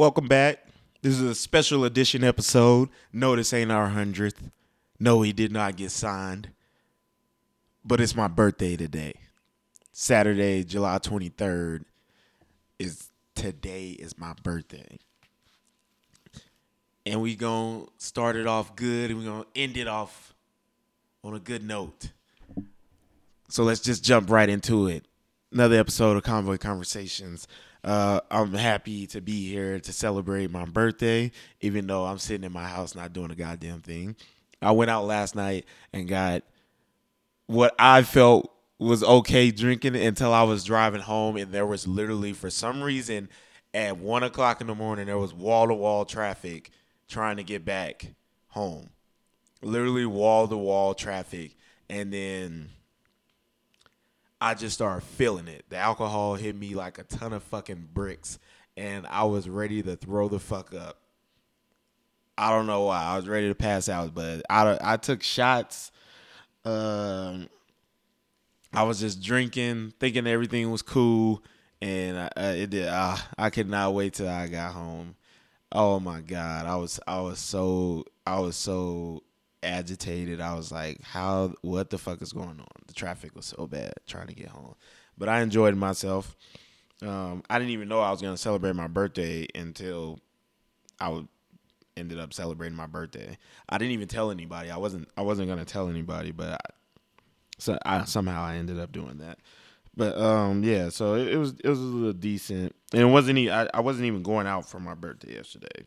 Welcome back. This is a special edition episode. No, this ain't our hundredth. No, he did not get signed. But it's my birthday today. Saturday, July 23rd is today is my birthday. And we going to start it off good and we going to end it off on a good note. So let's just jump right into it. Another episode of Convoy Conversations. Uh, I'm happy to be here to celebrate my birthday, even though I'm sitting in my house not doing a goddamn thing. I went out last night and got what I felt was okay drinking until I was driving home, and there was literally, for some reason, at one o'clock in the morning, there was wall to wall traffic trying to get back home. Literally wall to wall traffic, and then I just started feeling it. The alcohol hit me like a ton of fucking bricks, and I was ready to throw the fuck up. I don't know why. I was ready to pass out, but I I took shots. Um, I was just drinking, thinking everything was cool, and I, uh, it did. Uh, I could not wait till I got home. Oh my god, I was I was so I was so agitated. I was like, how, what the fuck is going on? The traffic was so bad trying to get home. But I enjoyed myself. Um, I didn't even know I was going to celebrate my birthday until I ended up celebrating my birthday. I didn't even tell anybody. I wasn't, I wasn't going to tell anybody, but I, so I, somehow I ended up doing that. But um, yeah, so it, it was it was a little decent, and it wasn't even I, I wasn't even going out for my birthday yesterday.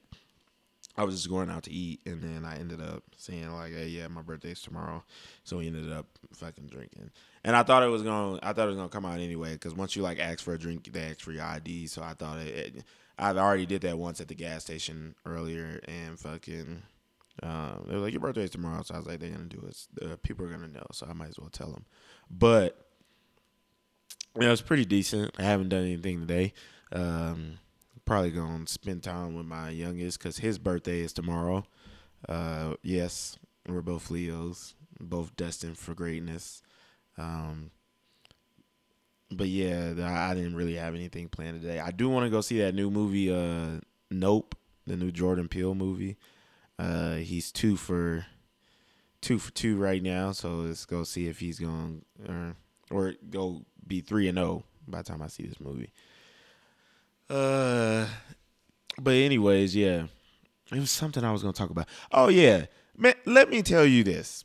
I was just going out to eat, and then I ended up saying like, "Hey, yeah, my birthday's tomorrow," so we ended up fucking drinking. And I thought it was gonna, I thought it was gonna come out anyway, because once you like ask for a drink, they ask for your ID. So I thought it, it I already did that once at the gas station earlier, and fucking, um, they were like, "Your birthday's tomorrow," so I was like, "They're gonna do it. The people are gonna know, so I might as well tell them." But yeah, it was pretty decent. I haven't done anything today. Um, probably gonna spend time with my youngest because his birthday is tomorrow. Uh, yes, we're both Leos, both destined for greatness. Um, but yeah, I didn't really have anything planned today. I do want to go see that new movie, uh, Nope, the new Jordan Peele movie. Uh, he's two for two for two right now, so let's go see if he's going or or go be three and zero oh by the time I see this movie. Uh, but anyways, yeah, it was something I was gonna talk about. Oh yeah, man, let me tell you this,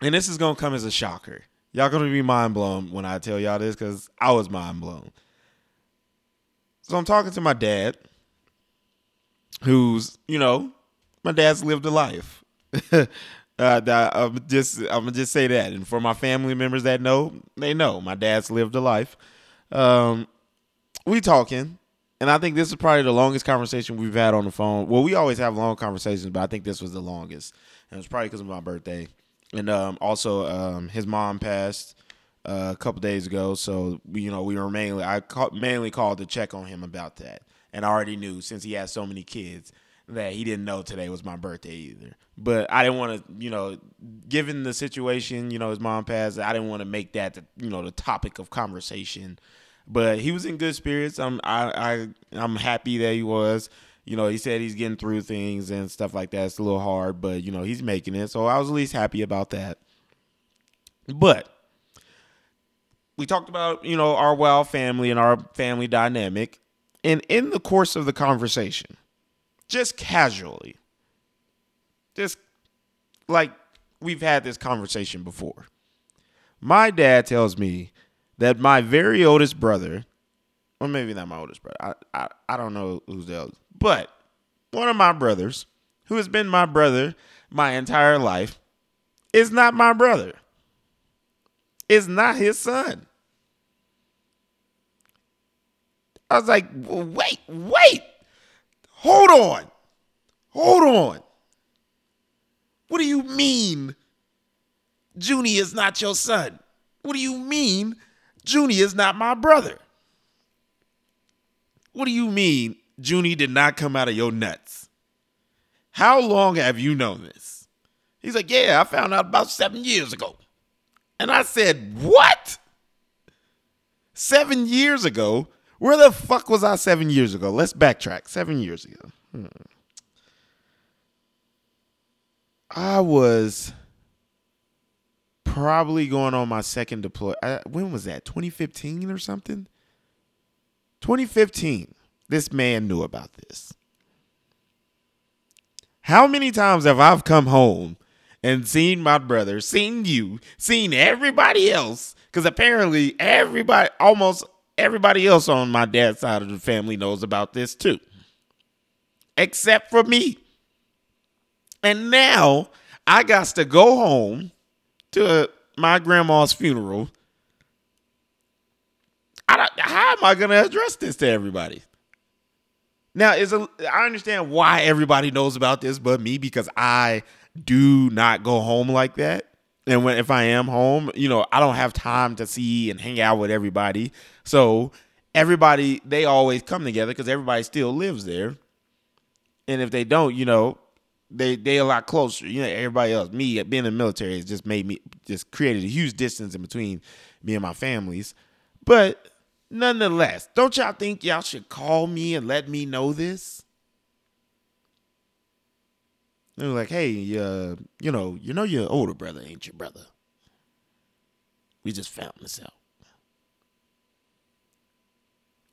and this is gonna come as a shocker. Y'all gonna be mind blown when I tell y'all this because I was mind blown. So I'm talking to my dad, who's you know, my dad's lived a life. uh, I'm just I'm gonna just say that, and for my family members that know, they know my dad's lived a life. Um, we talking, and I think this is probably the longest conversation we've had on the phone. Well, we always have long conversations, but I think this was the longest, and it was probably because of my birthday, and um, also um, his mom passed uh, a couple days ago, so you know we were mainly I call, mainly called to check on him about that, and I already knew since he has so many kids that he didn't know today was my birthday either. But I didn't want to, you know, given the situation, you know, his mom passed, I didn't want to make that, the, you know, the topic of conversation but he was in good spirits. I'm I, I I'm happy that he was. You know, he said he's getting through things and stuff like that. It's a little hard, but you know, he's making it. So I was at least happy about that. But we talked about, you know, our WoW family and our family dynamic. And in the course of the conversation, just casually, just like we've had this conversation before, my dad tells me that my very oldest brother, or maybe not my oldest brother, I, I, I don't know who's the oldest, but one of my brothers, who has been my brother my entire life, is not my brother. Is not his son. I was like, wait, wait, hold on, hold on. What do you mean, Junie is not your son? What do you mean Junie is not my brother. What do you mean Junie did not come out of your nuts? How long have you known this? He's like, Yeah, I found out about seven years ago. And I said, What? Seven years ago? Where the fuck was I seven years ago? Let's backtrack. Seven years ago. Hmm. I was probably going on my second deploy. I, when was that? 2015 or something? 2015. This man knew about this. How many times have I come home and seen my brother, seen you, seen everybody else? Because apparently everybody, almost everybody else on my dad's side of the family knows about this too, except for me. And now I got to go home to my grandma's funeral. how am I going to address this to everybody? Now, is a I understand why everybody knows about this, but me because I do not go home like that. And when if I am home, you know, I don't have time to see and hang out with everybody. So everybody they always come together because everybody still lives there. And if they don't, you know, they they a lot closer. You know, everybody else. Me being in the military has just made me just created a huge distance in between me and my families. But Nonetheless, don't y'all think y'all should call me and let me know this? They're like, hey, uh, you know, you know your older brother ain't your brother. We just found this out.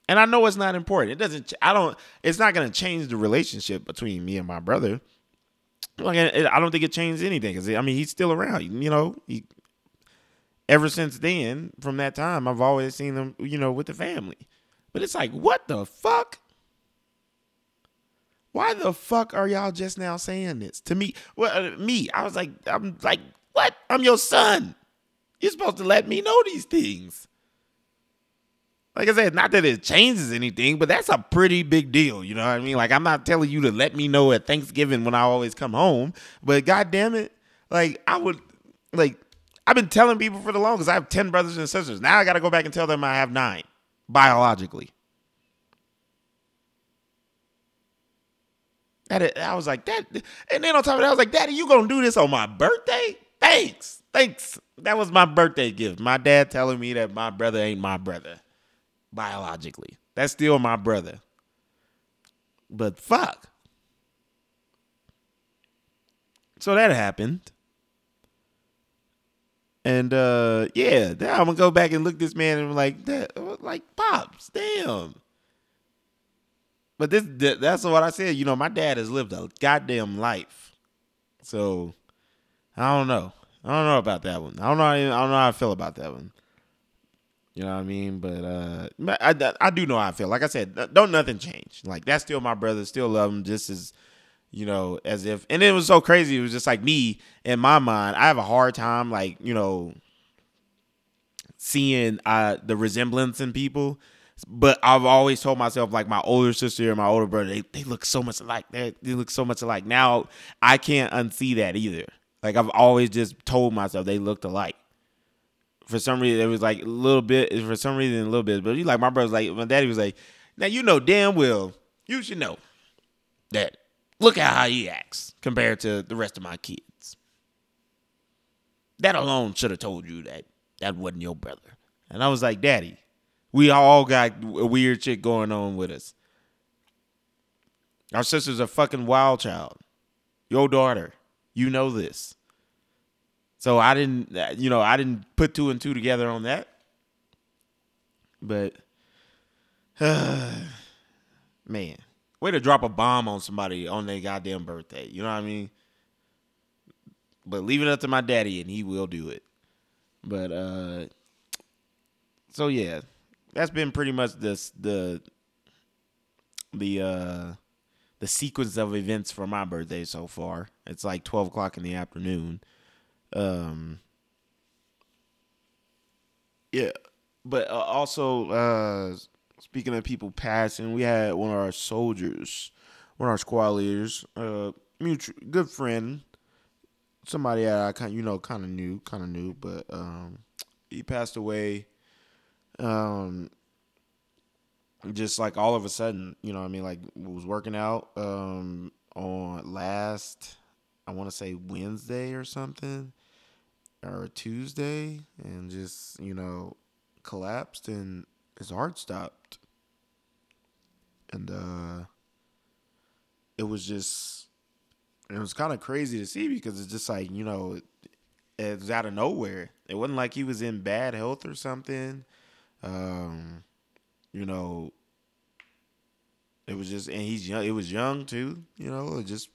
And I know it's not important. It doesn't. I don't. It's not to change the relationship between me and my brother. Like I don't think it changed anything because I mean he's still around. You know, he ever since then, from that time, I've always seen them, you know, with the family. But it's like, what the fuck? Why the fuck are y'all just now saying this to me? Well, uh, me, I was like, I'm like, what? I'm your son. You're supposed to let me know these things. Like I said, not that it changes anything, but that's a pretty big deal. You know what I mean? Like I'm not telling you to let me know at Thanksgiving when I always come home, but god damn it, like I would like I've been telling people for the longest. I have 10 brothers and sisters. Now I got to go back and tell them I have nine biologically. I was like, that, and then on top of that, I was like, Daddy, you gonna do this on my birthday? Thanks. Thanks. That was my birthday gift. My dad telling me that my brother ain't my brother biologically. That's still my brother. But fuck. So that happened. And uh yeah, now I'm gonna go back and look this man and like that like pops, damn. But this that's what I said. You know, my dad has lived a goddamn life. So I don't know. I don't know about that one. I don't know. I don't know how I feel about that one. You know what I mean? But uh, I, I do know how I feel. Like I said, don't nothing change. Like that's still my brother. Still love him just as you know, as if, and it was so crazy. It was just like me in my mind. I have a hard time, like you know, seeing uh, the resemblance in people. But I've always told myself, like my older sister and my older brother, they, they look so much alike. They, they look so much alike. Now I can't unsee that either. Like I've always just told myself they looked alike. For some reason, it was like a little bit. For some reason, a little bit. But you like my brother's like my daddy was like, now you know damn well you should know that Look at how he acts compared to the rest of my kids. That alone should have told you that that wasn't your brother. And I was like, Daddy, we all got a weird shit going on with us. Our sister's a fucking wild child. Your daughter. You know this. So I didn't, you know, I didn't put two and two together on that. But, uh, man. Way to drop a bomb on somebody on their goddamn birthday. You know what I mean? But leave it up to my daddy and he will do it. But uh so yeah, that's been pretty much this the the uh the sequence of events for my birthday so far. It's like twelve o'clock in the afternoon. Um yeah. But uh, also uh Speaking of people passing, we had one of our soldiers, one of our squad leaders, uh, mutual good friend, somebody that I kind you know kind of knew, kind of knew, but um, he passed away. Um, just like all of a sudden, you know, I mean, like was working out um on last, I want to say Wednesday or something, or Tuesday, and just you know collapsed and his heart stopped. and uh, it was just it was kind of crazy to see because it's just like you know it was out of nowhere. It wasn't like he was in bad health or something. Um, you know, it was just, and he's young. It was young too. You know, it just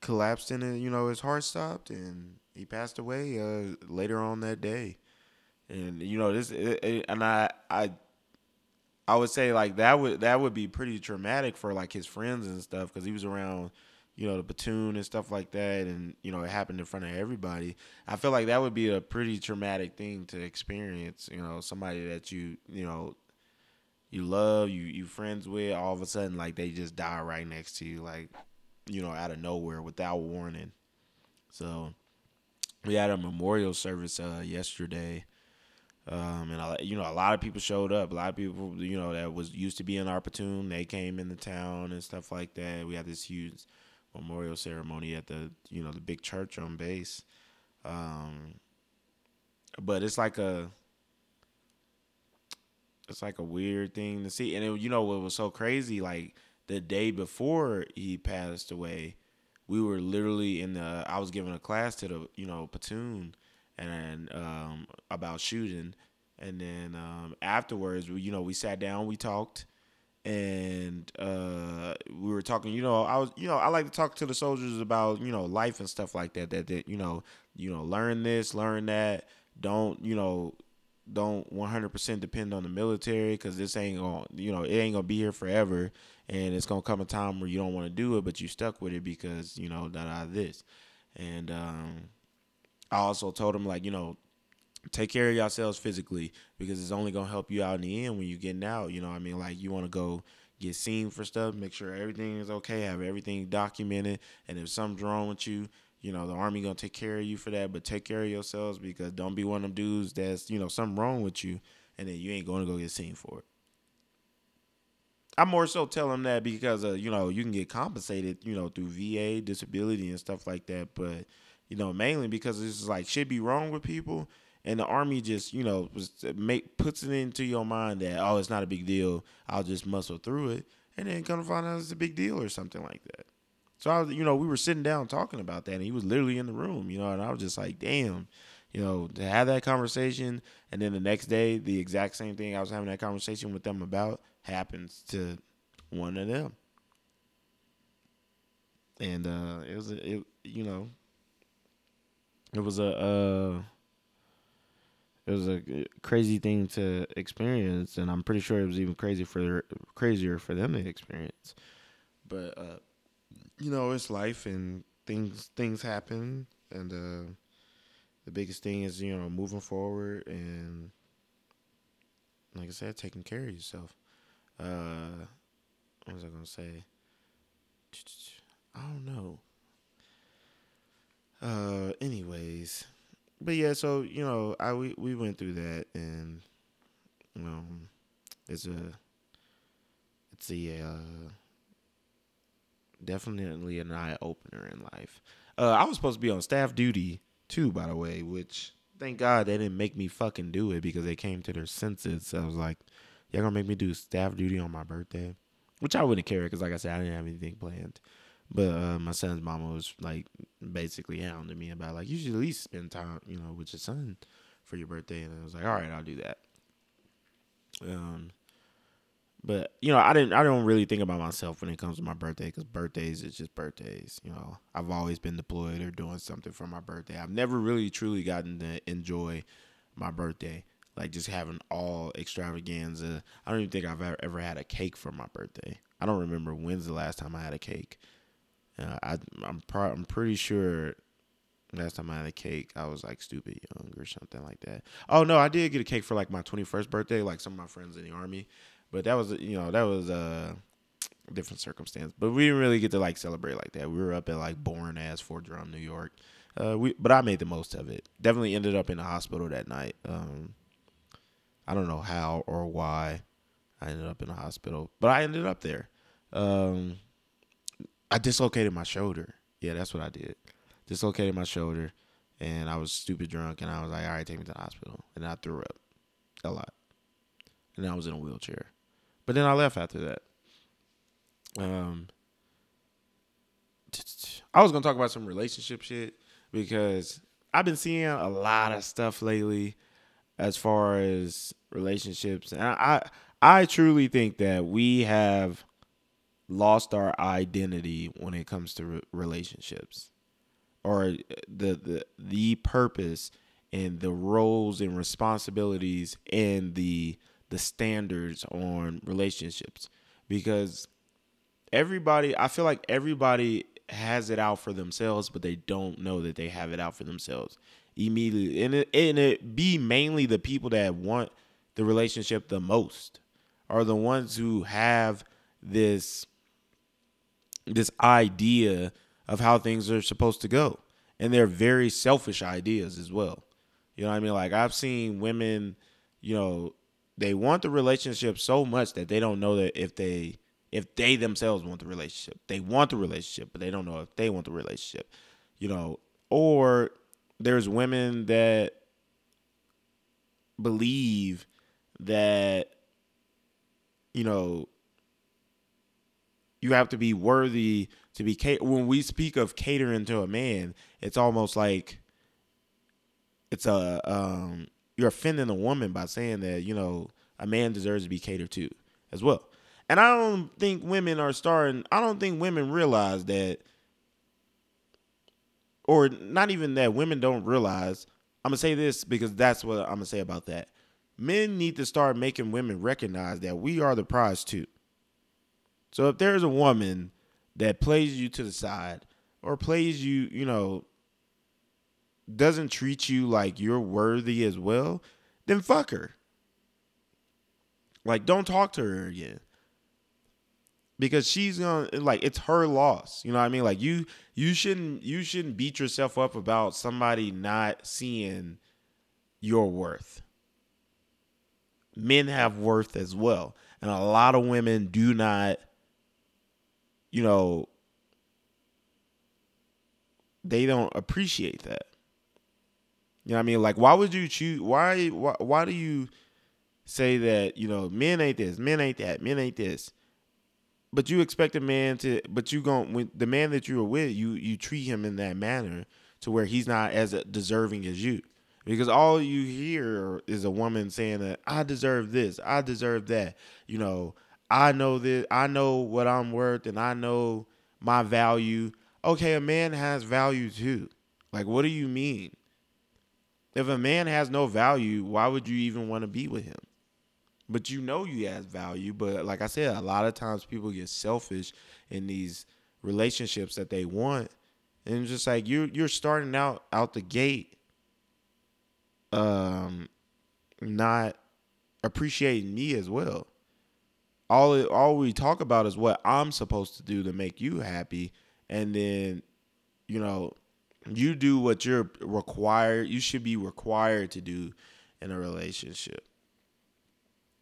collapsed it. You know, his heart stopped, and he passed away uh, later on that day. And you know, this, it, it, and I, I, I would say like that would that would be pretty traumatic for like his friends and stuff because he was around you know, the platoon and stuff like that, and you know, it happened in front of everybody. I feel like that would be a pretty traumatic thing to experience. You know, somebody that you you know you love, you you friends with, all of a sudden like they just die right next to you, like you know, out of nowhere without warning. So we had a memorial service uh, yesterday. Um, and I, you know, a lot of people showed up. A lot of people, you know, that was used to be in platoon, they came into town and stuff like that. We had this huge memorial ceremony at the you know the big church on base. Um, but it's like a it's like a weird thing to see, and it, you know what was so crazy? Like the day before he passed away, we were literally in the. I was giving a class to the you know platoon, and um, about shooting, and then um, afterwards, we, you know, we sat down, we talked and uh, we were talking. You know, I was, you know, I like to talk to the soldiers about, you know, life and stuff like that. That that you know, you know, learn this, learn that. Don't you know? Don't 100% depend on the military because this ain't gonna you know, it ain't gonna be here forever, and it's gonna come a time where you don't want to do it, but you stuck with it because you know that I this, and um, I also told him like, you know, take care of yourselves physically because it's only gonna help you out in the end when you're getting out. You know, I mean, like you want to go get seen for stuff, make sure everything is okay, have everything documented, and if something's wrong with you, you know, the army gonna take care of you for that. But take care of yourselves because don't be one of them dudes that's you know something wrong with you, and then you ain't gonna go get seen for it. I more so tell them that because uh, you know you can get compensated, you know, through VA disability and stuff like that, but you know mainly because it's like should be wrong with people and the army just you know was make puts it into your mind that oh it's not a big deal I'll just muscle through it and then come to find out it's a big deal or something like that. So I was you know we were sitting down talking about that and he was literally in the room you know and I was just like damn you know to have that conversation and then the next day the exact same thing I was having that conversation with them about happens to one of them and uh it was it you know it was a uh it was a crazy thing to experience, and I'm pretty sure it was even crazy for crazier for them to experience. But uh, you know, it's life, and things things happen, and uh, the biggest thing is you know moving forward and like I said, taking care of yourself. Uh, what was I gonna say? I don't know. Uh, anyways, but yeah, so you know, I we, we went through that, and um, it's a it's a uh, definitely an eye opener in life. Uh, I was supposed to be on staff duty too, by the way, which thank God they didn't make me fucking do it because they came to their senses. So I was like, y'all gonna make me do staff duty on my birthday, which I wouldn't care because, like I said, I didn't have anything planned. But uh, my son's mama was like basically hounding me about like you should at least spend time, you know, with your son for your birthday, and I was like, all right, I'll do that. Um, but you know, I didn't. I don't really think about myself when it comes to my birthday because birthdays is just birthdays. You know, I've always been deployed or doing something for my birthday. I've never really truly gotten to enjoy my birthday, like just having all extravaganza. I don't even think I've ever, ever had a cake for my birthday. I don't remember when's the last time I had a cake. Uh, I I'm pro- I'm pretty sure last time I had a cake, I was like stupid young or something like that. Oh no, I did get a cake for like my 21st birthday, like some of my friends in the army, but that was you know that was uh, a different circumstance. But we didn't really get to like celebrate like that. We were up at like boring ass Fort Drum, New York. Uh, we but I made the most of it. Definitely ended up in the hospital that night. Um, I don't know how or why I ended up in the hospital, but I ended up there. Um, I dislocated my shoulder. Yeah, that's what I did. Dislocated my shoulder, and I was stupid drunk, and I was like, all right, take me to the hospital, and I threw up a lot, and I was in a wheelchair. But then I left after that. Um, I was gonna talk about some relationship shit because I've been seeing a lot of stuff lately as far as relationships, and I I truly think that we have lost our identity when it comes to relationships, or the the the purpose and the roles and responsibilities and the the standards on relationships because everybody I feel like everybody has it out for themselves but they don't know that they have it out for themselves immediately. And it, and it be mainly the people that want the relationship the most are the ones who have this this idea of how things are supposed to go. And they're very selfish ideas as well. You know what I mean? Like I've seen women, you know, they want the relationship so much that they don't know that if they if they themselves want the relationship. They want the relationship, but they don't know if they want the relationship. You know, or there's women that believe that you know you have to be worthy to be when we speak of catering to a man it's almost like it's a um, you're offending a woman by saying that you know a man deserves to be catered to as well. And I don't think women are starting. I don't think women realize that, or not even that women don't realize. I'm gonna say this because that's what I'm gonna say about that. Men need to start making women recognize that we are the prize too. So if there's a woman that plays you to the side or plays you, you know, doesn't treat you like you're worthy as well, then fuck her. Like, don't talk to her again. Because she's gonna like it's her loss. You know what I mean? Like you you shouldn't you shouldn't beat yourself up about somebody not seeing your worth. Men have worth as well. And a lot of women do not, you know, they don't appreciate that. You know what I mean? Like, why would you choose? Why, why, why do you say that, you know, men ain't this, men ain't that, men ain't this? But you expect a man to, but you going when the man that you are with, you you treat him in that manner to where he's not as deserving as you, because all you hear is a woman saying that I deserve this, I deserve that, you know, I know this, I know what I'm worth, and I know my value. Okay, a man has value too. Like, what do you mean? If a man has no value, why would you even want to be with him? But you know you has value. But like I said, a lot of times people get selfish in these relationships that they want. And just like you you're starting out out the gate um not appreciating me as well. All it, all we talk about is what I'm supposed to do to make you happy and then you know you do what you're required you should be required to do in a relationship.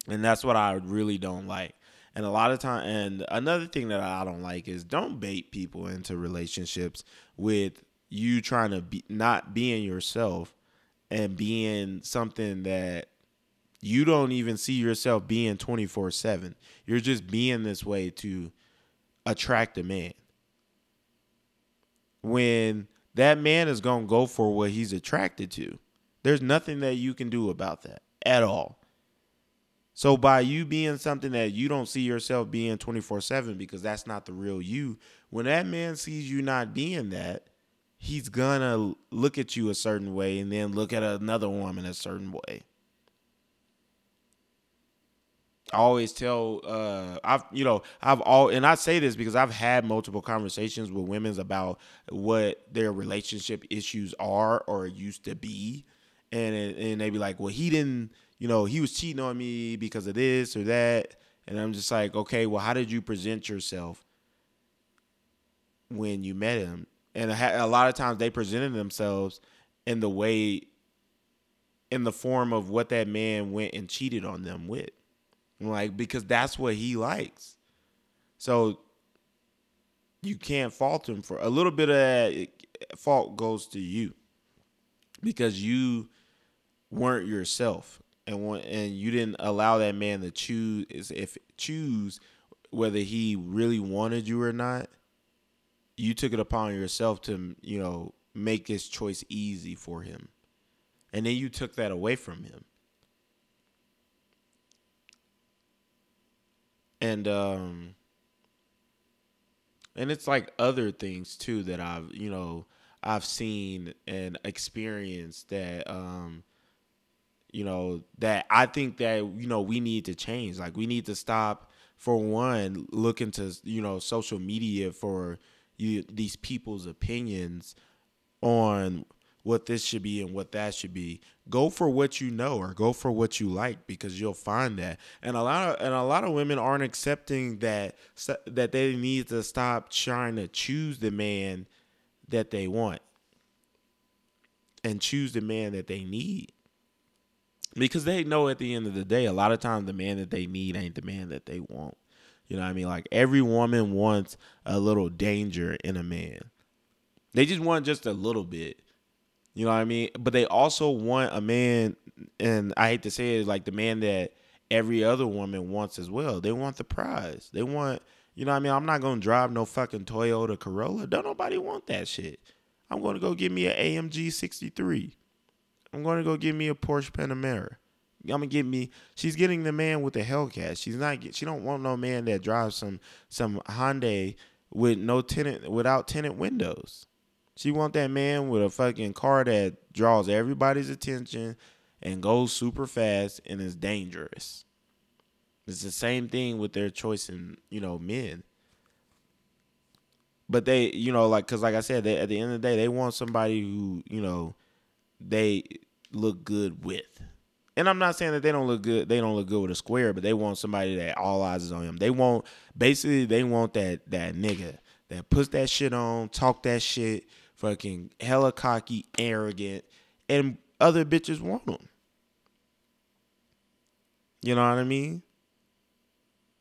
And that's what i really don't like. And a lot of time and another thing that i don't like is don't bait people into relationships with you trying to be not being yourself and being something that you don't even see yourself being 24/7 you're just being this way to attract a man. When that man is going to go for what he's attracted to. There's nothing that you can do about that at all. So by you being something that you don't see yourself being 24/7 because that's not the real you, when that man sees you not being that, he's going to look at you a certain way and then look at another woman a certain way. I always tell uh I've you know I've all and I say this because I've had multiple conversations with women's about what their relationship issues are or used to be. And and they be like well he didn't you know he was cheating on me because of this or that. And I'm just like okay well how did you present yourself when you met him? And a lot of times they presented themselves in the way in the form of what that man went and cheated on them with like because that's what he likes. So you can't fault him for a little bit of that fault goes to you because you weren't yourself and and you didn't allow that man to choose if choose whether he really wanted you or not, you took it upon yourself to, you know, make his choice easy for him. And then you took that away from him. And um and it's like other things too that I've, you know, I've seen and experienced that um you know that I think that you know we need to change. Like we need to stop for one looking to you know social media for you these people's opinions on what this should be and what that should be. Go for what you know or go for what you like because you'll find that. And a lot of and a lot of women aren't accepting that that they need to stop trying to choose the man that they want and choose the man that they need. Because they know at the end of the day, a lot of times the man that they need ain't the man that they want. You know what I mean? Like every woman wants a little danger in a man. They just want just a little bit. You know what I mean? But they also want a man, and I hate to say it, like the man that every other woman wants as well. They want the prize. They want, you know what I mean? I'm not gonna drive no fucking Toyota Corolla. Don't nobody want that shit. I'm gonna go get me an AMG 63. I'm gonna go get me a Porsche Panamera. I'm gonna get me. She's getting the man with the Hellcat. She's not. Get, She don't want no man that drives some some Hyundai with no tenant without tenant windows. She want that man with a fucking car that draws everybody's attention and goes super fast and is dangerous. It's the same thing with their choice in you know men. But they, you know, like, cause like I said, they, at the end of the day, they want somebody who, you know, they look good with. And I'm not saying that they don't look good. They don't look good with a square, but they want somebody that all eyes is on them. They want basically they want that that nigga that puts that shit on, talk that shit, fucking hella cocky, arrogant, and other bitches want them. You know what I mean?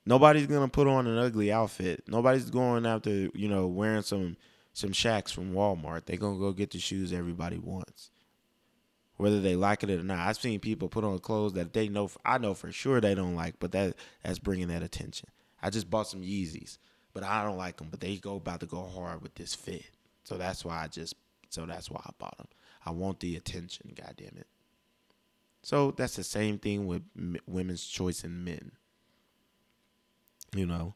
Nobody's gonna put on an ugly outfit. Nobody's going after you know wearing some some Shaqs from Walmart. They gonna go get the shoes everybody wants whether they like it or not. I've seen people put on clothes that they know I know for sure they don't like, but that that's bringing that attention. I just bought some Yeezys, but I don't like them, but they go about to go hard with this fit. So that's why I just so that's why I bought them. I want the attention, god damn it. So that's the same thing with m- women's choice in men. You know.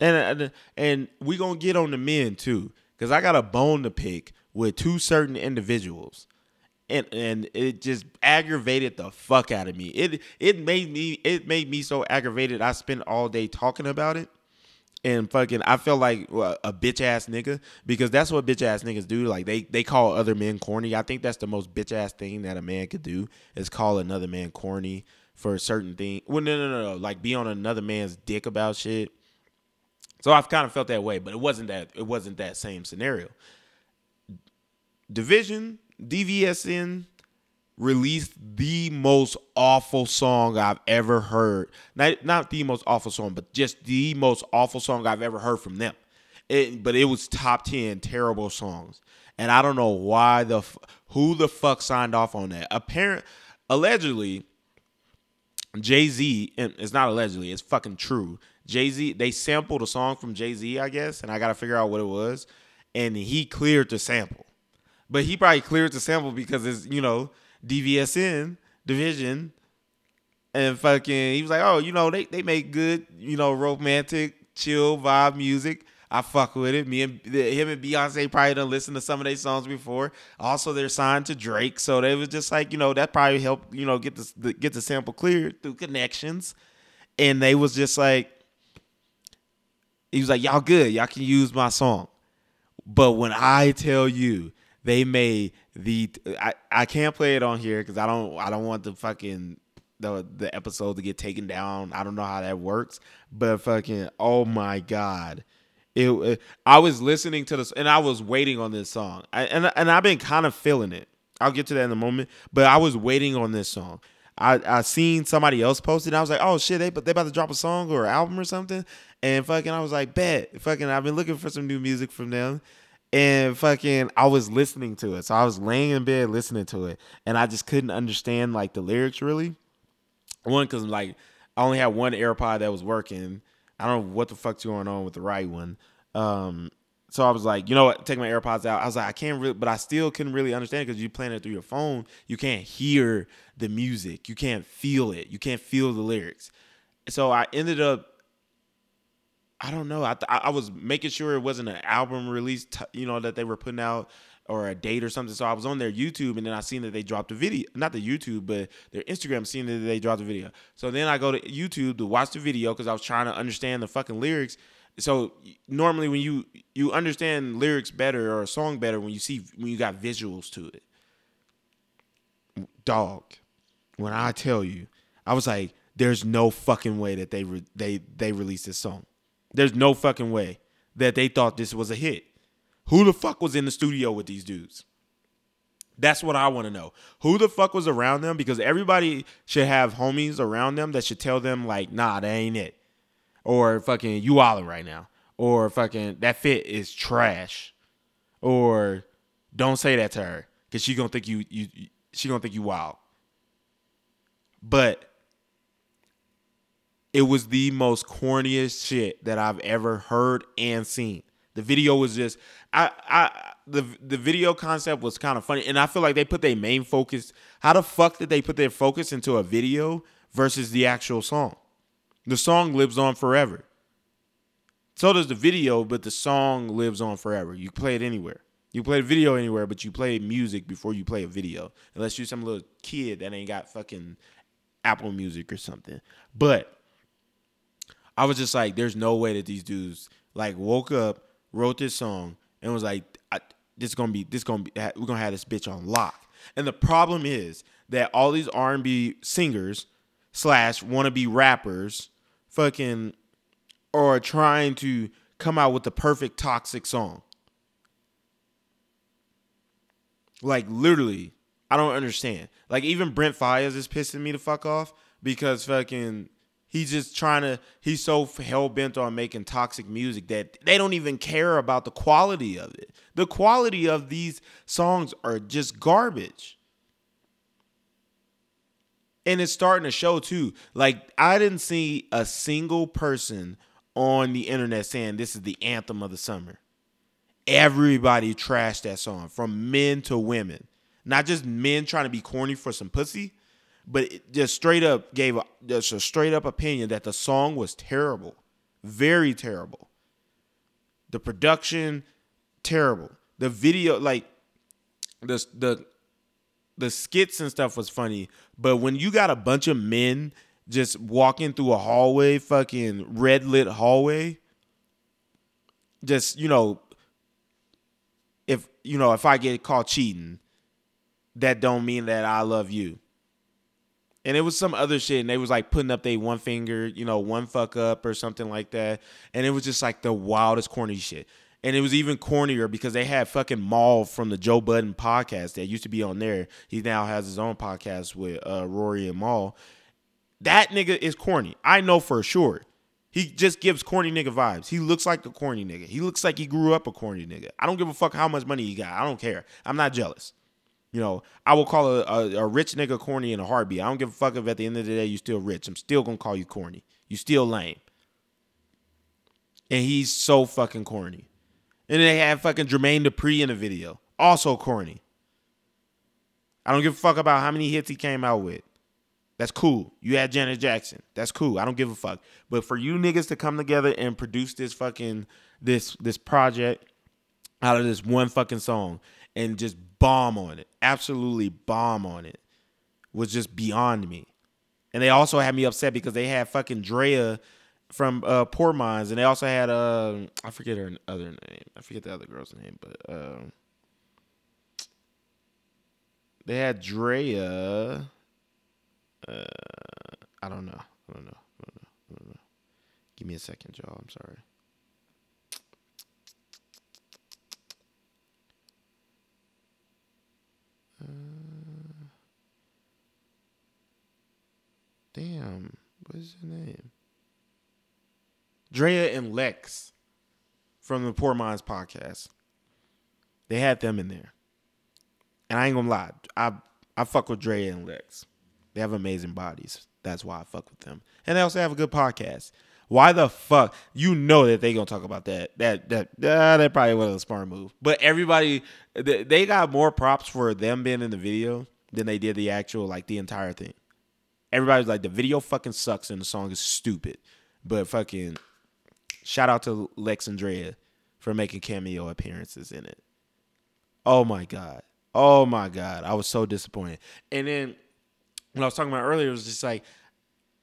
And uh, and, and we going to get on the men too cuz I got a bone to pick with two certain individuals. And, and it just aggravated the fuck out of me. It it made me it made me so aggravated. I spent all day talking about it, and fucking I felt like uh, a bitch ass nigga because that's what bitch ass niggas do. Like they they call other men corny. I think that's the most bitch ass thing that a man could do is call another man corny for a certain thing. Well, no, no, no, no. Like be on another man's dick about shit. So I've kind of felt that way, but it wasn't that it wasn't that same scenario. Division, DVSN released the most awful song I've ever heard. Not not the most awful song, but just the most awful song I've ever heard from them. It, but it was top 10 terrible songs. And I don't know why the who the fuck signed off on that. Apparent allegedly Jay-Z and it's not allegedly, it's fucking true. Jay-Z they sampled a song from Jay-Z, I guess, and I got to figure out what it was, and he cleared the sample. But he probably cleared the sample because it's, you know, DVSN division. And fucking he was like, Oh, you know, they, they make good, you know, romantic, chill vibe music. I fuck with it. Me and him and Beyonce probably done listened to some of their songs before. Also, they're signed to Drake, so they was just like, you know, that probably helped, you know, get the get the sample cleared through connections. And they was just like, he was like, y'all good, y'all can use my song. But when I tell you they made the I, I can't play it on here because I don't I don't want the fucking the the episode to get taken down. I don't know how that works, but fucking oh my god. It, I was listening to this and I was waiting on this song. I, and and I've been kind of feeling it. I'll get to that in a moment, but I was waiting on this song. I I seen somebody else post it. I was like, oh shit, they they about to drop a song or album or something. And fucking, I was like, bet. Fucking, I've been looking for some new music from them and fucking I was listening to it. So I was laying in bed listening to it and I just couldn't understand like the lyrics really. One cuz I'm like I only had one AirPod that was working. I don't know what the fuck's going on with the right one. Um, so I was like, you know what? Take my AirPods out. I was like, I can't really, but I still couldn't really understand because you playing it through your phone. You can't hear the music. You can't feel it. You can't feel the lyrics. So I ended up. I don't know. I th- I was making sure it wasn't an album release, t- you know, that they were putting out or a date or something. So I was on their YouTube and then I seen that they dropped a video, not the YouTube, but their Instagram, seeing that they dropped a video. So then I go to YouTube to watch the video because I was trying to understand the fucking lyrics. So normally when you you understand lyrics better or a song better when you see when you got visuals to it. Dog, when I tell you, I was like, there's no fucking way that they re- they they released this song. There's no fucking way that they thought this was a hit. Who the fuck was in the studio with these dudes? That's what I want to know. Who the fuck was around them? Because everybody should have homies around them that should tell them like, nah, that ain't it. Or fucking you wildin' right now. Or fucking that fit is trash. Or don't say that to her. Cause she gonna think you you she gonna think you wild. But it was the most corniest shit that I've ever heard and seen. The video was just I I the the video concept was kind of funny, and I feel like they put their main focus. How the fuck did they put their focus into a video versus the actual song? The song lives on forever. So does the video, but the song lives on forever. You play it anywhere. You play a video anywhere, but you play music before you play a video. Unless you're some little kid that ain't got fucking Apple Music or something. But I was just like, there's no way that these dudes like woke up, wrote this song, and was like, "This gonna be, this gonna be, we're gonna have this bitch on lock." And the problem is that all these R and B singers slash wannabe rappers, fucking, are trying to come out with the perfect toxic song. Like literally, I don't understand. Like even Brent Faiyaz is pissing me the fuck off because fucking He's just trying to, he's so hell bent on making toxic music that they don't even care about the quality of it. The quality of these songs are just garbage. And it's starting to show too. Like, I didn't see a single person on the internet saying this is the anthem of the summer. Everybody trashed that song from men to women. Not just men trying to be corny for some pussy, but just straight up gave a, just a straight up opinion that the song was terrible, very terrible. The production, terrible. The video, like the the the skits and stuff was funny, but when you got a bunch of men just walking through a hallway, fucking red lit hallway, just you know, if you know if I get caught cheating, that don't mean that I love you and it was some other shit, and they was like putting up they one finger, you know, one fuck up or something like that, and it was just like the wildest corny shit. And it was even cornier because they had fucking Mal from the Joe Budden podcast that used to be on there. He now has his own podcast with uh, Rory and Mal. That nigga is corny. I know for sure. He just gives corny nigga vibes. He looks like the corny nigga. He looks like he grew up a corny nigga. I don't give a fuck how much money he got. I don't care. I'm not jealous. You know, I will call a, a, a, rich nigga corny in a heartbeat. I don't give a fuck if at the end of the day you're still rich. I'm still gonna call you corny. You still lame. And he's so fucking corny. And they had fucking Jermaine Dupri in the video. Also corny. I don't give a fuck about how many hits he came out with. That's cool. You had Janet Jackson. That's cool. I don't give a fuck. But for you niggas to come together and produce this fucking this this project out of this one fucking song and just bomb on it, absolutely bomb on it, was just beyond me. And they also had me upset because they had fucking Drea from uh, Poor Minds, and they also had uh, I forget her other name, I forget the other girl's name, but uh, they had Drea. Uh, I don't know. I don't know. I don't know. I don't know. Give me a second, y'all. I'm sorry. Uh, damn, what is her name? Drea and Lex from the Poor Minds podcast. They had them in there. And I ain't gonna lie, I I fuck with Drea and Lex. They have amazing bodies. that's why I fuck with them. And they also have a good podcast. Why the fuck? You know that they gonna talk about that. That that uh, that probably was a smart move. But everybody, they got more props for them being in the video than they did the actual like the entire thing. Everybody's like the video fucking sucks and the song is stupid. But fucking shout out to Lex and Drea for making cameo appearances in it. Oh my god. Oh my god. I was so disappointed. And then when I was talking about earlier, it was just like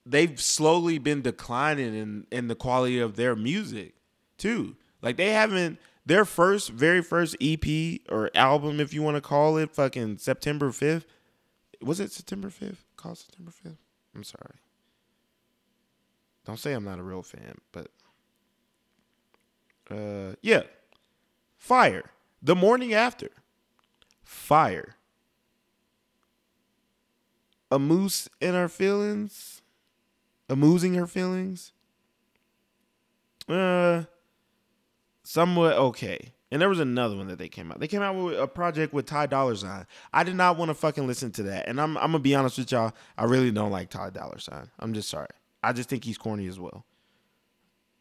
they've slowly been declining in in the quality of their music too. Like they haven't their first very first EP or album, if you want to call it, fucking September fifth. Was it September fifth? Called September fifth. I'm sorry. Don't say I'm not a real fan, but uh, yeah, fire. The morning after, fire. A moose in our feelings a muse in her feelings. Uh, somewhat okay. And there was another one that they came out. They came out with a project with Ty Dolla Sign. I did not want to fucking listen to that. And I'm I'm gonna be honest with y'all. I really don't like Ty Dolla Sign. I'm just sorry. I just think he's corny as well.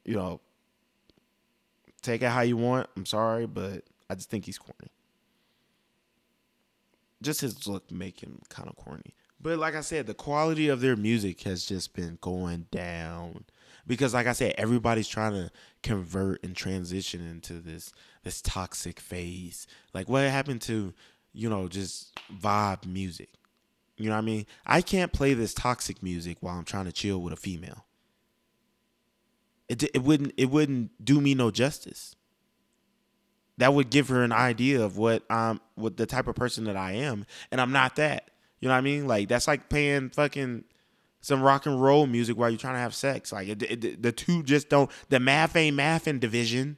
You know, take it how you want. I'm sorry, but I just think he's corny. Just his look make him kind of corny. But like I said, the quality of their music has just been going down because like I said, everybody's trying to convert and transition into this this toxic phase. Like what happened to, you know, just vibe music? You know what I mean? I can't play this toxic music while I'm trying to chill with a female. It it wouldn't it wouldn't do me no justice. That would give her an idea of what um what the type of person that I am, and I'm not that. You know what I mean? Like that's like playing fucking some rock and roll music while you're trying to have sex. Like it, it, the two just don't. The math ain't math in division.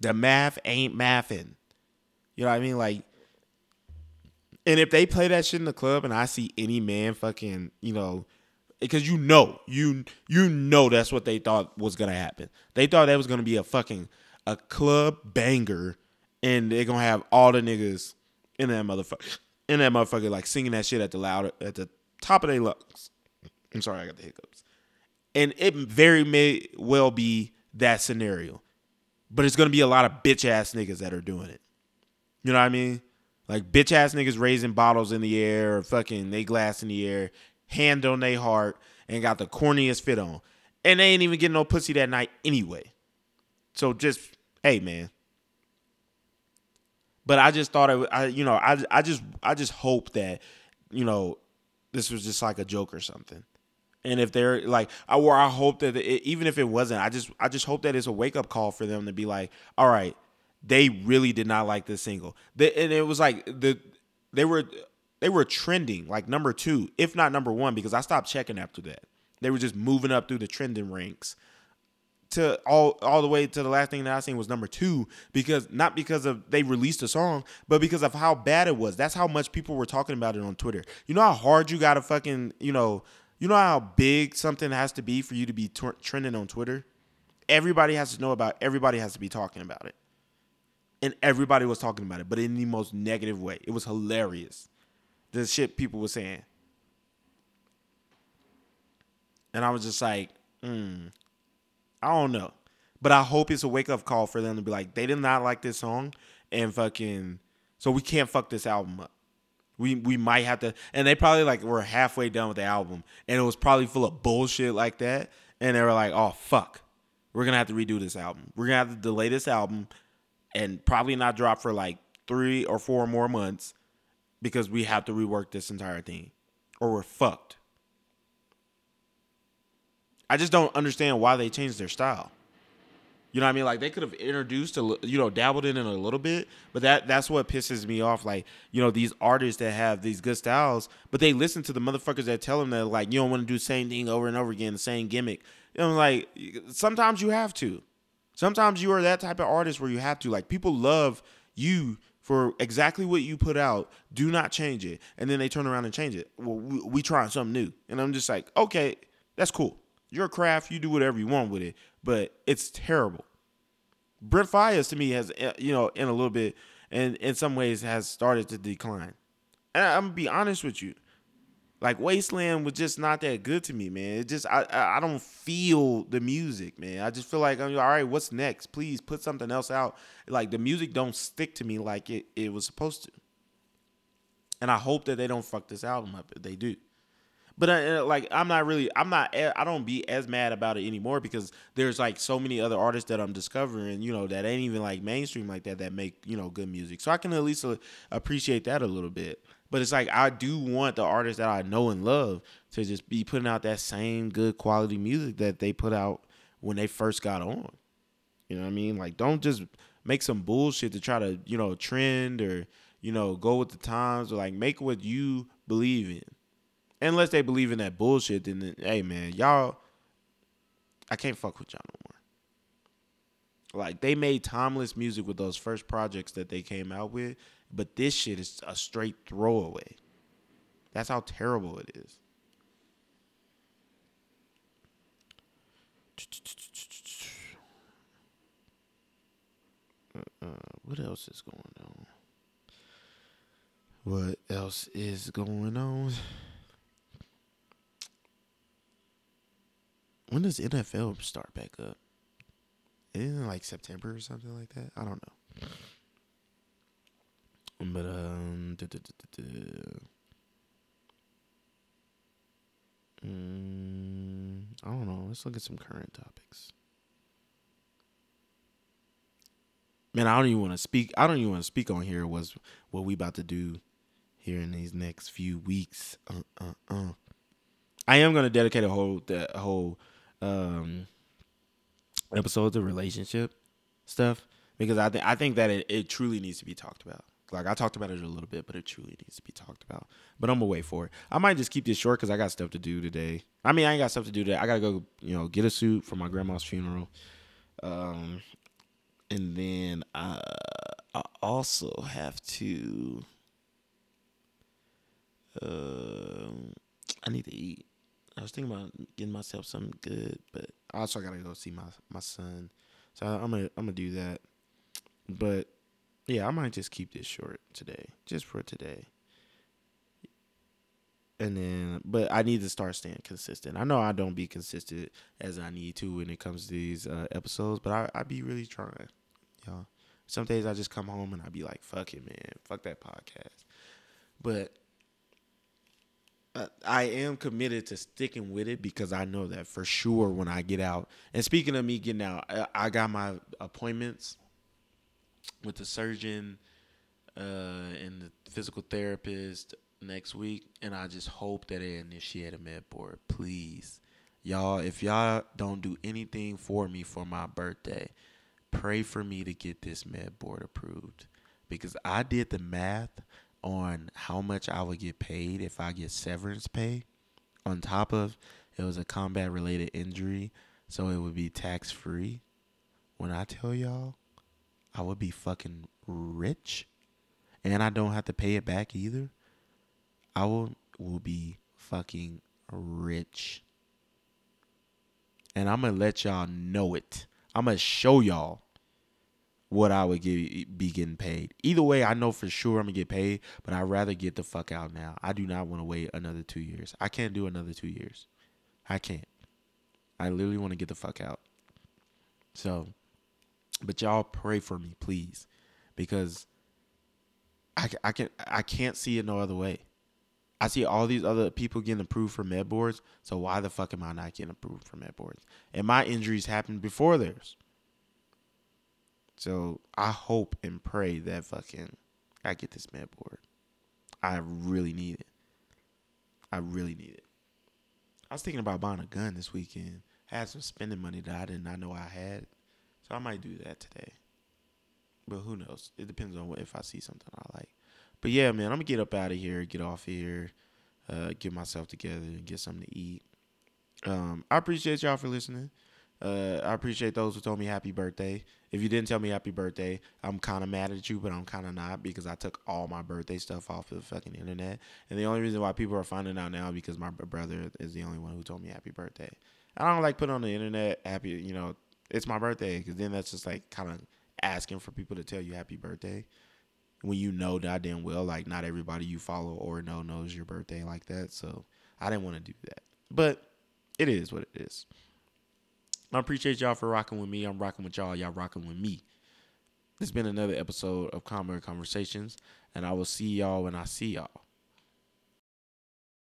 The math ain't mathing. You know what I mean? Like, and if they play that shit in the club, and I see any man fucking, you know, because you know, you you know that's what they thought was gonna happen. They thought that was gonna be a fucking a club banger, and they're gonna have all the niggas in that motherfucker, in that motherfucker, like singing that shit at the loud at the top of their lungs. I'm sorry, I got the hiccups. And it very may well be that scenario, but it's gonna be a lot of bitch ass niggas that are doing it. You know what I mean? Like bitch ass niggas raising bottles in the air, or fucking they glass in the air, hand on their heart, and got the corniest fit on, and they ain't even getting no pussy that night anyway. So just hey man, but I just thought it, I, you know, I, I just, I just hope that, you know, this was just like a joke or something. And if they're like, I, or I hope that it, even if it wasn't, I just, I just hope that it's a wake up call for them to be like, all right, they really did not like this single. And it was like the, they were, they were trending like number two, if not number one, because I stopped checking after that. They were just moving up through the trending ranks to all all the way to the last thing that I seen was number two because not because of they released a song, but because of how bad it was. That's how much people were talking about it on Twitter. You know how hard you gotta fucking you know you know how big something has to be for you to be t- trending on Twitter. Everybody has to know about. Everybody has to be talking about it, and everybody was talking about it, but in the most negative way. It was hilarious. The shit people were saying, and I was just like, hmm I don't know. But I hope it's a wake up call for them to be like, they did not like this song and fucking so we can't fuck this album up. We we might have to and they probably like were halfway done with the album and it was probably full of bullshit like that. And they were like, oh fuck. We're gonna have to redo this album. We're gonna have to delay this album and probably not drop for like three or four more months because we have to rework this entire thing. Or we're fucked. I just don't understand why they changed their style. You know what I mean? Like they could have introduced a, you know, dabbled in it a little bit, but that that's what pisses me off. Like, you know, these artists that have these good styles, but they listen to the motherfuckers that tell them that like you don't want to do the same thing over and over again, the same gimmick. You know, like sometimes you have to. Sometimes you are that type of artist where you have to. Like people love you for exactly what you put out. Do not change it, and then they turn around and change it. Well, we, we trying something new, and I'm just like, okay, that's cool. Your craft, you do whatever you want with it, but it's terrible. Brent Faiyaz to me has, eh, you know, in a little bit, and in some ways has started to decline. And I'm gonna be honest with you, Like Wasteland was just not that good to me, man. It just I I I don't feel the music, man. I just feel like I'm all right. What's next? Please put something else out. Like the music don't stick to me like it it was supposed to. And I hope that they don't fuck this album up if they do. But uh, like I'm not really I'm not I don't be as mad about it anymore because there's like so many other artists that I'm discovering, you know, that ain't even like mainstream like that that make, you know, good music. So I can at least uh, appreciate that a little bit. But it's like I do want the artists that I know and love to just be putting out that same good quality music that they put out when they first got on. You know what I mean? Like don't just make some bullshit to try to, you know, trend or, you know, go with the times or like make what you believe in. Unless they believe in that bullshit, then hey man, y'all I can't fuck with y'all no more. Like they made timeless music with those first projects that they came out with but this shit is a straight throwaway. That's how terrible it is. Uh, what else is going on? What else is going on? When does NFL start back up? Isn't it like September or something like that? I don't know. But um, duh, duh, duh, mm, I don't know. Let's look at some current topics. Man, I don't even want to speak. I don't even want to speak on here. Was what we about to do here in these next few weeks. Uh, uh, uh. I am gonna dedicate a whole that whole um episodes of relationship stuff because I think I think that it, it truly needs to be talked about. Like I talked about it a little bit, but it truly needs to be talked about. But I'm gonna wait for it. I might just keep this short because I got stuff to do today. I mean, I ain't got stuff to do today. I gotta go, you know, get a suit for my grandma's funeral, um, and then I, I also have to. Uh, I need to eat. I was thinking about getting myself something good, but also I gotta go see my my son. So I'm gonna I'm gonna do that. But yeah, I might just keep this short today, just for today. And then, but I need to start staying consistent. I know I don't be consistent as I need to when it comes to these uh, episodes, but I I be really trying, y'all. Some days I just come home and I be like, "Fuck it, man, fuck that podcast." But I am committed to sticking with it because I know that for sure when I get out. And speaking of me getting out, I, I got my appointments with the surgeon uh, and the physical therapist next week, and I just hope that they initiate a med board, please. Y'all, if y'all don't do anything for me for my birthday, pray for me to get this med board approved because I did the math on how much I would get paid if I get severance pay on top of it was a combat related injury, so it would be tax free. When I tell y'all, I would be fucking rich and I don't have to pay it back either. I will will be fucking rich. And I'm gonna let y'all know it. I'm gonna show y'all what I would get, be getting paid. Either way, I know for sure I'm gonna get paid, but I'd rather get the fuck out now. I do not want to wait another two years. I can't do another two years. I can't. I literally want to get the fuck out. So but y'all pray for me, please, because I, I can I can't see it no other way. I see all these other people getting approved for med boards, so why the fuck am I not getting approved for med boards? And my injuries happened before theirs. So I hope and pray that fucking I get this med board. I really need it. I really need it. I was thinking about buying a gun this weekend. I had some spending money that I did not know I had. So I might do that today. But who knows? It depends on what if I see something I like. But yeah, man, I'm gonna get up out of here, get off here, uh, get myself together, and get something to eat. Um, I appreciate y'all for listening. Uh, I appreciate those who told me happy birthday. If you didn't tell me happy birthday, I'm kind of mad at you, but I'm kind of not because I took all my birthday stuff off of the fucking internet. And the only reason why people are finding out now because my brother is the only one who told me happy birthday. I don't like putting on the internet happy, you know, it's my birthday because then that's just like kind of asking for people to tell you happy birthday. when you know goddamn well like not everybody you follow or know knows your birthday like that. So I didn't want to do that. But it is what it is. I appreciate y'all for rocking with me. I'm rocking with y'all. Y'all rocking with me. This has been another episode of Common Conversations, and I will see y'all when I see y'all.